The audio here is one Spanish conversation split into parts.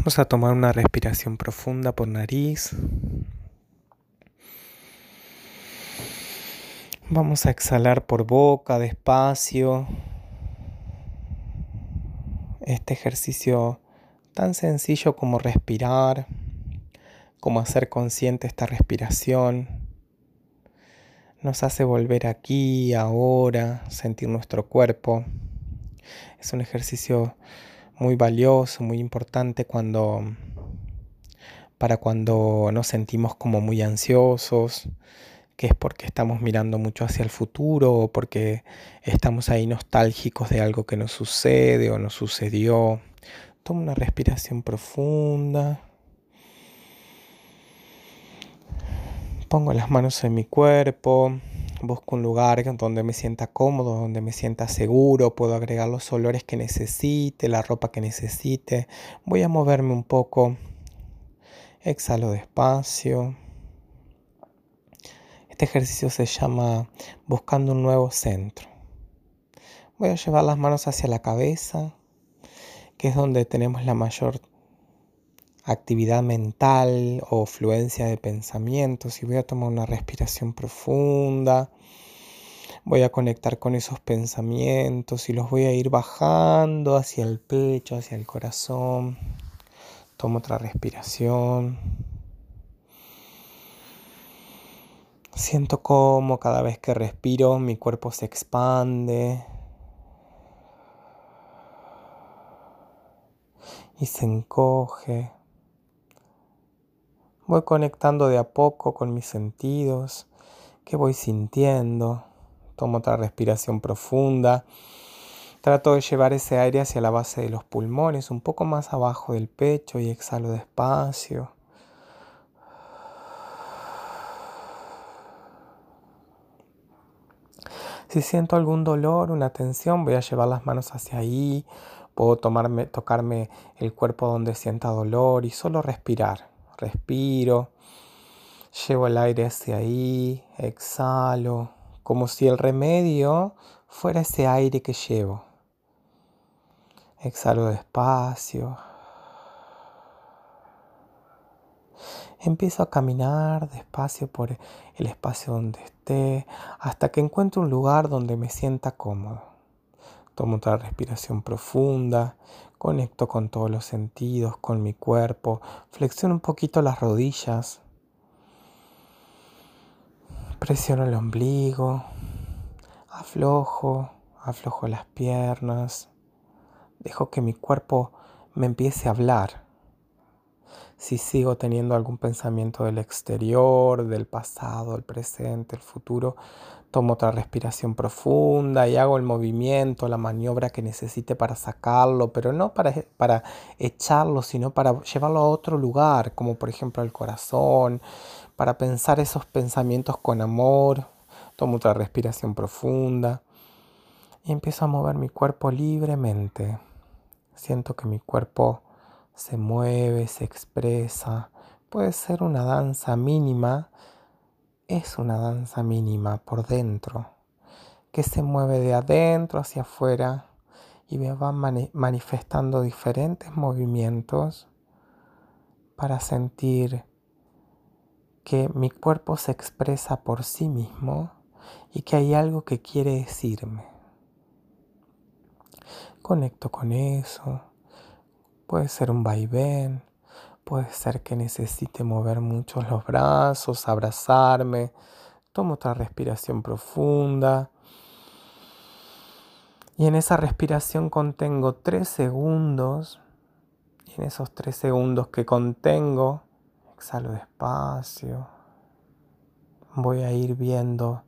Vamos a tomar una respiración profunda por nariz. Vamos a exhalar por boca despacio. Este ejercicio tan sencillo como respirar, como hacer consciente esta respiración, nos hace volver aquí, ahora, sentir nuestro cuerpo. Es un ejercicio muy valioso, muy importante cuando para cuando nos sentimos como muy ansiosos, que es porque estamos mirando mucho hacia el futuro o porque estamos ahí nostálgicos de algo que nos sucede o nos sucedió. Toma una respiración profunda. Pongo las manos en mi cuerpo, Busco un lugar donde me sienta cómodo, donde me sienta seguro, puedo agregar los olores que necesite, la ropa que necesite. Voy a moverme un poco. Exhalo despacio. Este ejercicio se llama buscando un nuevo centro. Voy a llevar las manos hacia la cabeza, que es donde tenemos la mayor actividad mental o fluencia de pensamientos y voy a tomar una respiración profunda. Voy a conectar con esos pensamientos y los voy a ir bajando hacia el pecho, hacia el corazón. Tomo otra respiración. Siento como cada vez que respiro mi cuerpo se expande y se encoge. Voy conectando de a poco con mis sentidos, que voy sintiendo. Tomo otra respiración profunda. Trato de llevar ese aire hacia la base de los pulmones, un poco más abajo del pecho y exhalo despacio. Si siento algún dolor, una tensión, voy a llevar las manos hacia ahí. Puedo tomarme, tocarme el cuerpo donde sienta dolor y solo respirar respiro, llevo el aire hacia ahí, exhalo, como si el remedio fuera ese aire que llevo. Exhalo despacio. Empiezo a caminar despacio por el espacio donde esté hasta que encuentre un lugar donde me sienta cómodo. Tomo otra respiración profunda, conecto con todos los sentidos, con mi cuerpo, flexiono un poquito las rodillas, presiono el ombligo, aflojo, aflojo las piernas, dejo que mi cuerpo me empiece a hablar. Si sigo teniendo algún pensamiento del exterior, del pasado, el presente, el futuro, Tomo otra respiración profunda y hago el movimiento, la maniobra que necesite para sacarlo, pero no para, para echarlo, sino para llevarlo a otro lugar, como por ejemplo al corazón, para pensar esos pensamientos con amor. Tomo otra respiración profunda y empiezo a mover mi cuerpo libremente. Siento que mi cuerpo se mueve, se expresa. Puede ser una danza mínima es una danza mínima por dentro, que se mueve de adentro hacia afuera y va manifestando diferentes movimientos para sentir que mi cuerpo se expresa por sí mismo y que hay algo que quiere decirme. Conecto con eso. Puede ser un vaivén, Puede ser que necesite mover mucho los brazos, abrazarme. Tomo otra respiración profunda. Y en esa respiración contengo tres segundos. Y en esos tres segundos que contengo, exhalo despacio. Voy a ir viendo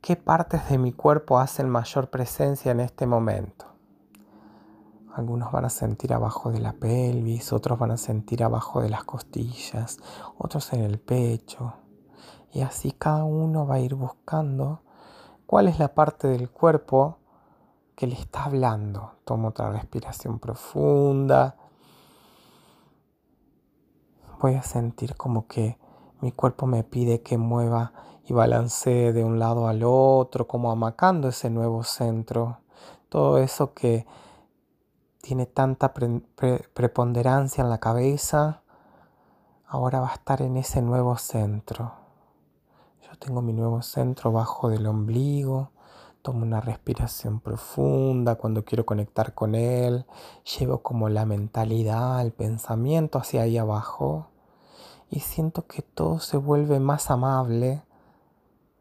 qué partes de mi cuerpo hacen mayor presencia en este momento. Algunos van a sentir abajo de la pelvis, otros van a sentir abajo de las costillas, otros en el pecho. Y así cada uno va a ir buscando cuál es la parte del cuerpo que le está hablando. Tomo otra respiración profunda. Voy a sentir como que mi cuerpo me pide que mueva y balancee de un lado al otro, como amacando ese nuevo centro. Todo eso que tiene tanta preponderancia en la cabeza, ahora va a estar en ese nuevo centro. Yo tengo mi nuevo centro bajo del ombligo, tomo una respiración profunda cuando quiero conectar con él, llevo como la mentalidad, el pensamiento hacia ahí abajo y siento que todo se vuelve más amable,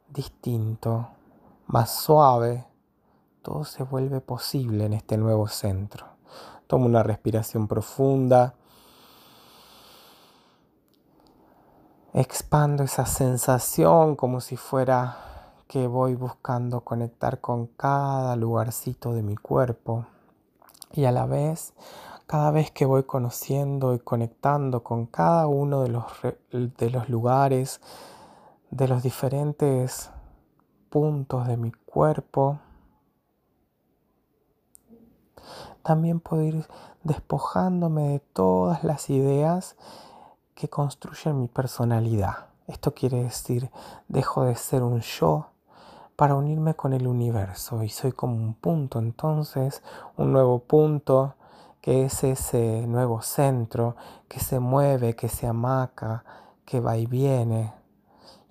distinto, más suave, todo se vuelve posible en este nuevo centro. Tomo una respiración profunda. Expando esa sensación como si fuera que voy buscando conectar con cada lugarcito de mi cuerpo. Y a la vez, cada vez que voy conociendo y conectando con cada uno de los, de los lugares, de los diferentes puntos de mi cuerpo, también puedo ir despojándome de todas las ideas que construyen mi personalidad. Esto quiere decir, dejo de ser un yo para unirme con el universo y soy como un punto, entonces un nuevo punto que es ese nuevo centro que se mueve, que se amaca, que va y viene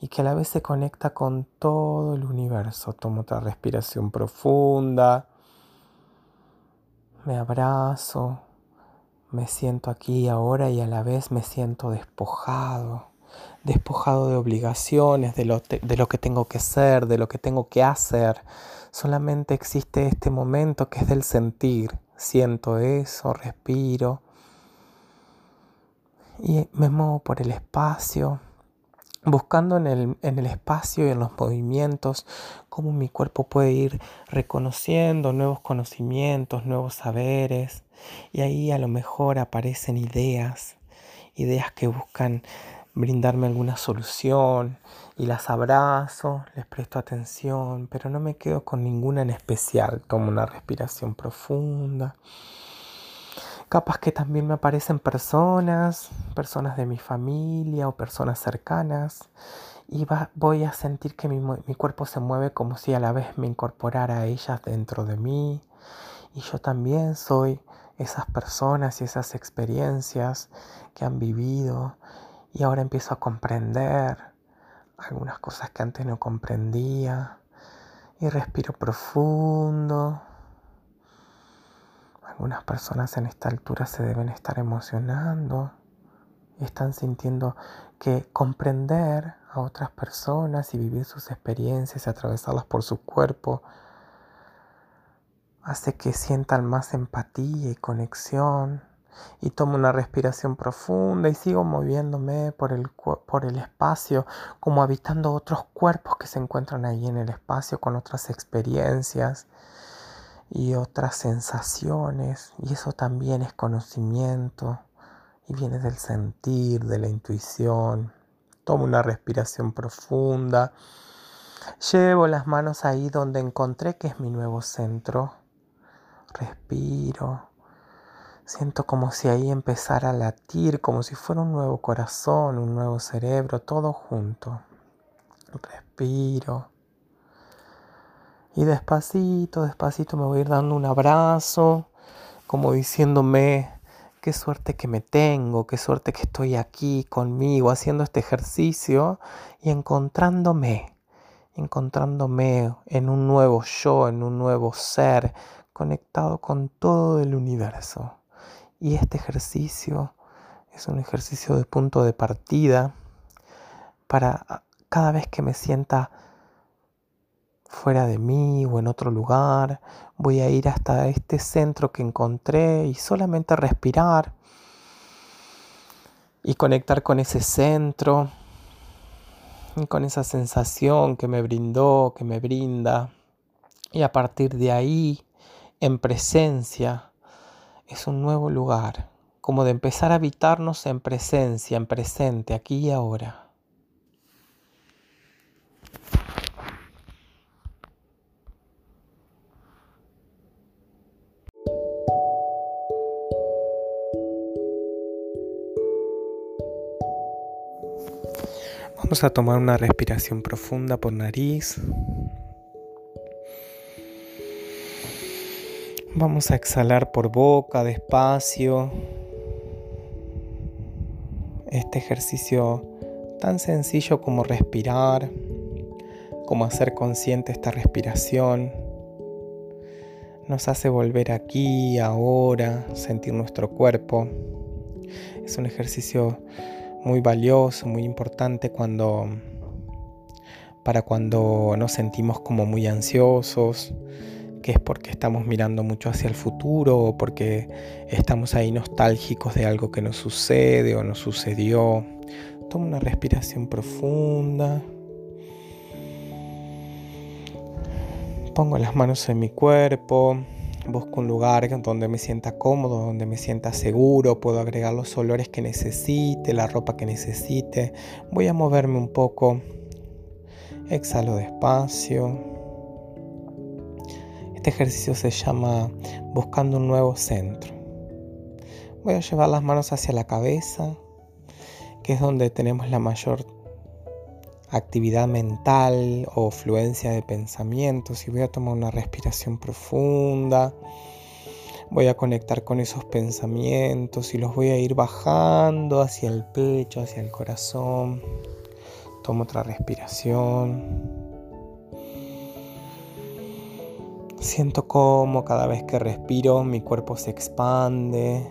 y que a la vez se conecta con todo el universo. Tomo otra respiración profunda me abrazo, me siento aquí ahora y a la vez me siento despojado, despojado de obligaciones, de lo, de lo que tengo que ser, de lo que tengo que hacer. Solamente existe este momento que es del sentir. Siento eso, respiro y me muevo por el espacio buscando en el, en el, espacio y en los movimientos cómo mi cuerpo puede ir reconociendo nuevos conocimientos, nuevos saberes, y ahí a lo mejor aparecen ideas, ideas que buscan brindarme alguna solución, y las abrazo, les presto atención, pero no me quedo con ninguna en especial, tomo una respiración profunda. Capaz que también me aparecen personas, personas de mi familia o personas cercanas y voy a sentir que mi, mi, cuerpo se mueve como si a la vez me incorporara a ellas dentro de mí. Y yo también soy esas personas y esas experiencias que han vivido. Y ahora empiezo a comprender algunas cosas que antes no comprendía. Y respiro profundo algunas personas en esta altura se deben estar emocionando están sintiendo que comprender a otras personas y vivir sus experiencias y atravesarlas por su cuerpo hace que sientan más empatía y conexión. Y tomo una respiración profunda y sigo moviéndome por el, por el espacio, como habitando otros cuerpos que se encuentran ahí en el espacio con otras experiencias y otras sensaciones y eso también es conocimiento y viene del sentir, de la intuición. Tomo una respiración profunda. Llevo las manos ahí donde encontré que es mi nuevo centro. Respiro. Siento como si ahí empezara a latir, como si fuera un nuevo corazón, un nuevo cerebro, todo junto. Respiro. Y despacito, despacito me voy a ir dando un abrazo, como diciéndome, qué suerte que me tengo, qué suerte que estoy aquí conmigo haciendo este ejercicio y encontrándome, encontrándome en un nuevo yo, en un nuevo ser, conectado con todo el universo. Y este ejercicio es un ejercicio de punto de partida para cada vez que me sienta fuera de mí o en otro lugar. Voy a ir hasta este centro que encontré y solamente respirar y conectar con ese centro y con esa sensación que me brindó, que me brinda. Y a partir de ahí, en presencia, es un nuevo lugar, como de empezar a habitarnos en presencia, en presente, aquí y ahora. Vamos a tomar una respiración profunda por nariz. Vamos a exhalar por boca despacio. Este ejercicio tan sencillo como respirar, como hacer consciente esta respiración, nos hace volver aquí, ahora, sentir nuestro cuerpo. Es un ejercicio muy valioso, muy importante cuando para cuando nos sentimos como muy ansiosos, que es porque estamos mirando mucho hacia el futuro o porque estamos ahí nostálgicos de algo que nos sucede o nos sucedió. Toma una respiración profunda. Pongo las manos en mi cuerpo. Busco un lugar donde me sienta cómodo, donde me sienta seguro. Puedo agregar los olores que necesite, la ropa que necesite. Voy a moverme un poco. Exhalo despacio. Este ejercicio se llama buscando un nuevo centro. Voy a llevar las manos hacia la cabeza, que es donde tenemos la mayor actividad mental o fluencia de pensamientos y voy a tomar una respiración profunda. Voy a conectar con esos pensamientos y los voy a ir bajando hacia el pecho, hacia el corazón. Tomo otra respiración. Siento como cada vez que respiro mi cuerpo se expande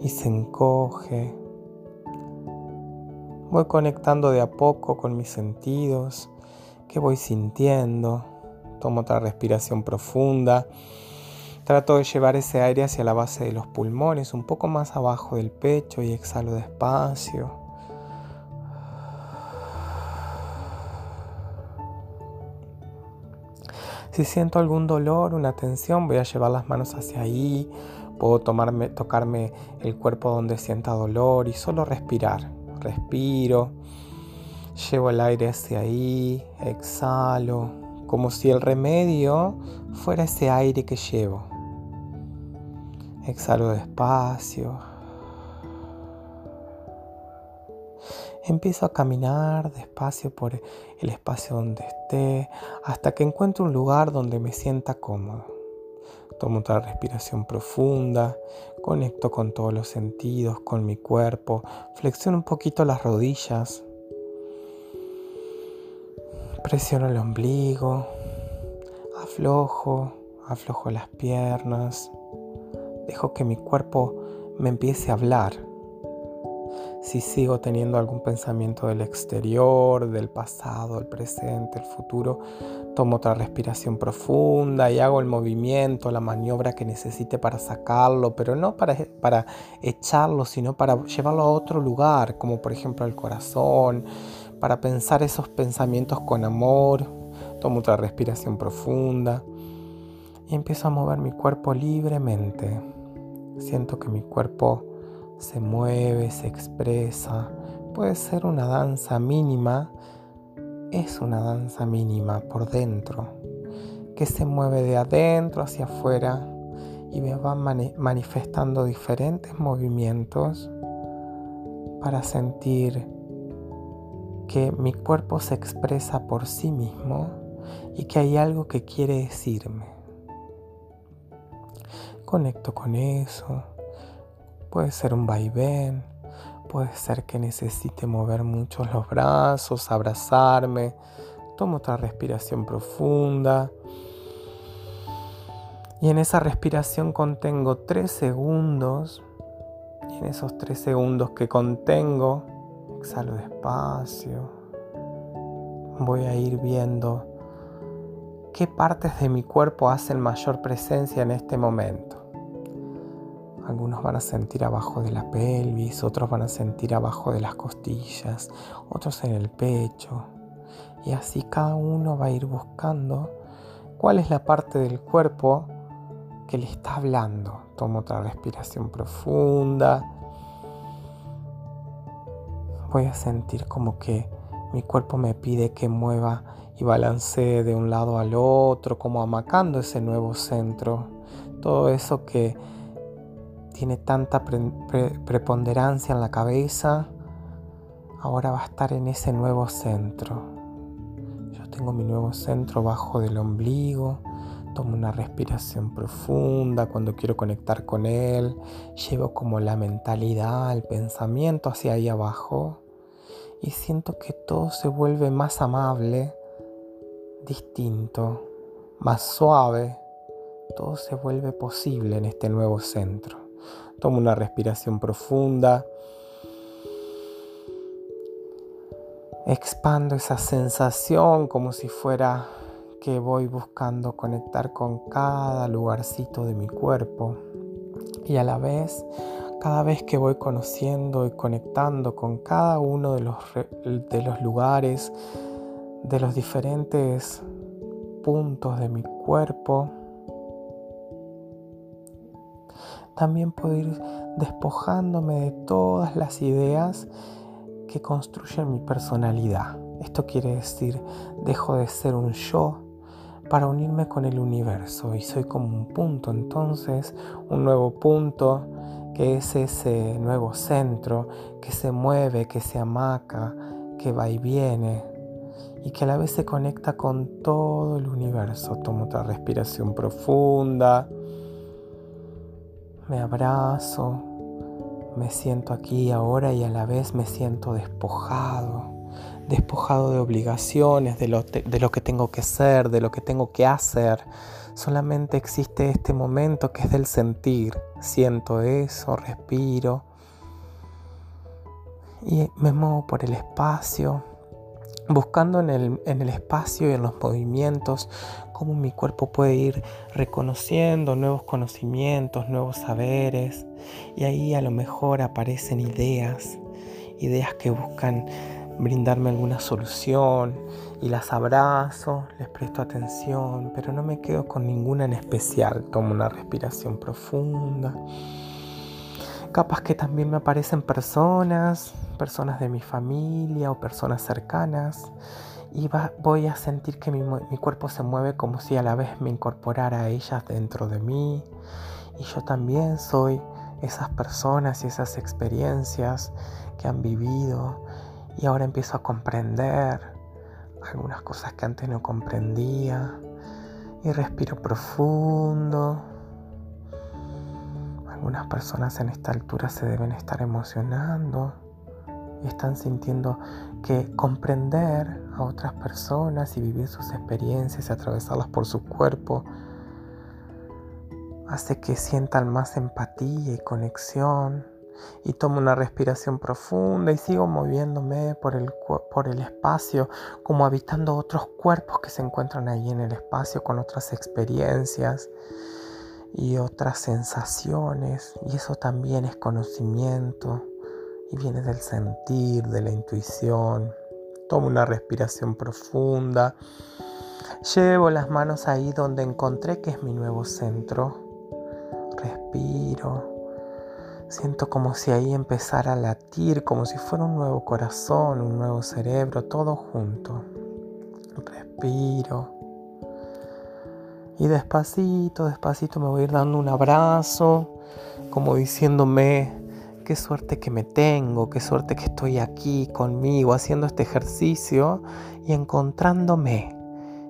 y se encoge. Voy conectando de a poco con mis sentidos, que voy sintiendo. Tomo otra respiración profunda. Trato de llevar ese aire hacia la base de los pulmones, un poco más abajo del pecho y exhalo despacio. Si siento algún dolor, una tensión, voy a llevar las manos hacia ahí. Puedo tomarme, tocarme el cuerpo donde sienta dolor y solo respirar. Respiro. Llevo el aire hacia ahí. Exhalo. Como si el remedio fuera ese aire que llevo. Exhalo despacio. Empiezo a caminar despacio por el espacio donde esté hasta que encuentre un lugar donde me sienta cómodo. Tomo otra respiración profunda, conecto con todos los sentidos, con mi cuerpo, flexiono un poquito las rodillas, presiono el ombligo, aflojo, aflojo las piernas, dejo que mi cuerpo me empiece a hablar si sigo teniendo algún pensamiento del exterior, del pasado, del presente, el futuro, tomo otra respiración profunda y hago el movimiento, la maniobra que necesite para sacarlo, pero no para, para echarlo, sino para llevarlo a otro lugar, como por ejemplo al corazón, para pensar esos pensamientos con amor. Tomo otra respiración profunda y empiezo a mover mi cuerpo libremente. Siento que mi cuerpo se mueve, se expresa. Puede ser una danza mínima, es una danza mínima por dentro, que se mueve de adentro hacia afuera y me va manifestando diferentes movimientos para sentir que mi cuerpo se expresa por sí mismo y que hay algo que quiere decirme. Conecto con eso Puede ser un vaivén, puede ser que necesite mover mucho los brazos, abrazarme. Tomo otra respiración profunda. Y en esa respiración contengo tres segundos. Y en esos tres segundos que contengo, exhalo despacio. Voy a ir viendo qué partes de mi cuerpo hacen mayor presencia en este momento. Algunos van a sentir abajo de la pelvis, otros van a sentir abajo de las costillas, otros en el pecho. Y así cada uno va a ir buscando cuál es la parte del cuerpo que le está hablando. Tomo otra respiración profunda. Voy a sentir como que mi cuerpo me pide que mueva y balancee de un lado al otro, como amacando ese nuevo centro. Todo eso que tiene tanta preponderancia en la cabeza, ahora va a estar en ese nuevo centro. Yo te tengo mi nuevo centro bajo del ombligo. Tomo una respiración profunda cuando quiero conectar con él. Llevo como la mentalidad, el pensamiento hacia ahí abajo. Y siento que todo se vuelve más amable, distinto, más suave. Todo se vuelve posible en este nuevo centro. Tomo una respiración profunda. Expando esa sensación como si fuera que voy buscando conectar con cada lugarcito de mi cuerpo. Y a la vez, cada vez que voy conociendo y conectando con cada uno de los, de los lugares, de los diferentes puntos de mi cuerpo, también puedo ir despojándome de todas las ideas que construyen mi personalidad. Esto quiere decir, dejo de ser un yo para unirme con el universo y soy como un punto, entonces un nuevo punto que es ese nuevo centro que se mueve, que se amaca, que va y viene y que a la vez se conecta con todo el universo. Tomo otra respiración profunda me abrazo, me siento aquí ahora y a la vez me siento despojado, despojado de obligaciones, de lo, de lo que tengo que ser, de lo que tengo que hacer. Solamente existe este momento que es del sentir. Siento eso, respiro y me muevo por el espacio buscando en el, en el, espacio y en los movimientos cómo mi cuerpo puede ir reconociendo nuevos conocimientos, nuevos saberes, y ahí a lo mejor aparecen ideas, ideas que buscan brindarme alguna solución, y las abrazo, les presto atención, pero no me quedo con ninguna en especial, tomo una respiración profunda. Capaz que también me aparecen personas, personas de mi familia o personas cercanas y voy a sentir que mi, cuerpo se mueve como si a la vez me incorporara a ellas dentro de mí. Y yo también soy esas personas y esas experiencias que han vivido. Y ahora empiezo a comprender algunas cosas que antes no comprendía. Y respiro profundo. Algunas personas en esta altura se deben estar emocionando están sintiendo que comprender a otras personas y vivir sus experiencias y atravesarlas por su cuerpo hace que sientan más empatía y conexión. Y tomo una respiración profunda y sigo moviéndome por el, por el espacio, como habitando otros cuerpos que se encuentran ahí en el espacio con otras experiencias y otras sensaciones. Y eso también es conocimiento y viene del sentir, de la intuición. Tomo una respiración profunda. Llevo las manos ahí donde encontré que es mi nuevo centro. Respiro. Siento como si ahí empezara a latir, como si fuera un nuevo corazón, un nuevo cerebro, todo junto. Respiro. Y despacito, despacito me voy a ir dando un abrazo, como diciéndome, qué suerte que me tengo, qué suerte que estoy aquí conmigo haciendo este ejercicio y encontrándome,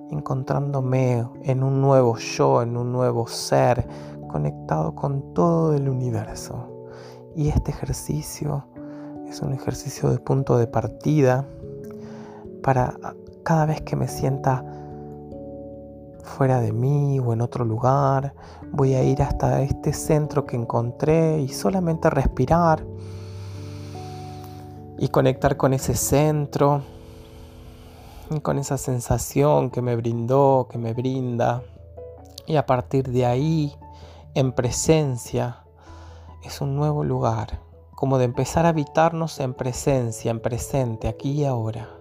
encontrándome en un nuevo yo, en un nuevo ser, conectado con todo el universo. Y este ejercicio es un ejercicio de punto de partida para cada vez que me sienta fuera de mí o en otro lugar. Voy a ir hasta este centro que encontré y solamente respirar y conectar con ese centro y con esa sensación que me brindó, que me brinda. Y a partir de ahí, en presencia, es un nuevo lugar, como de empezar a habitarnos en presencia, en presente, aquí y ahora.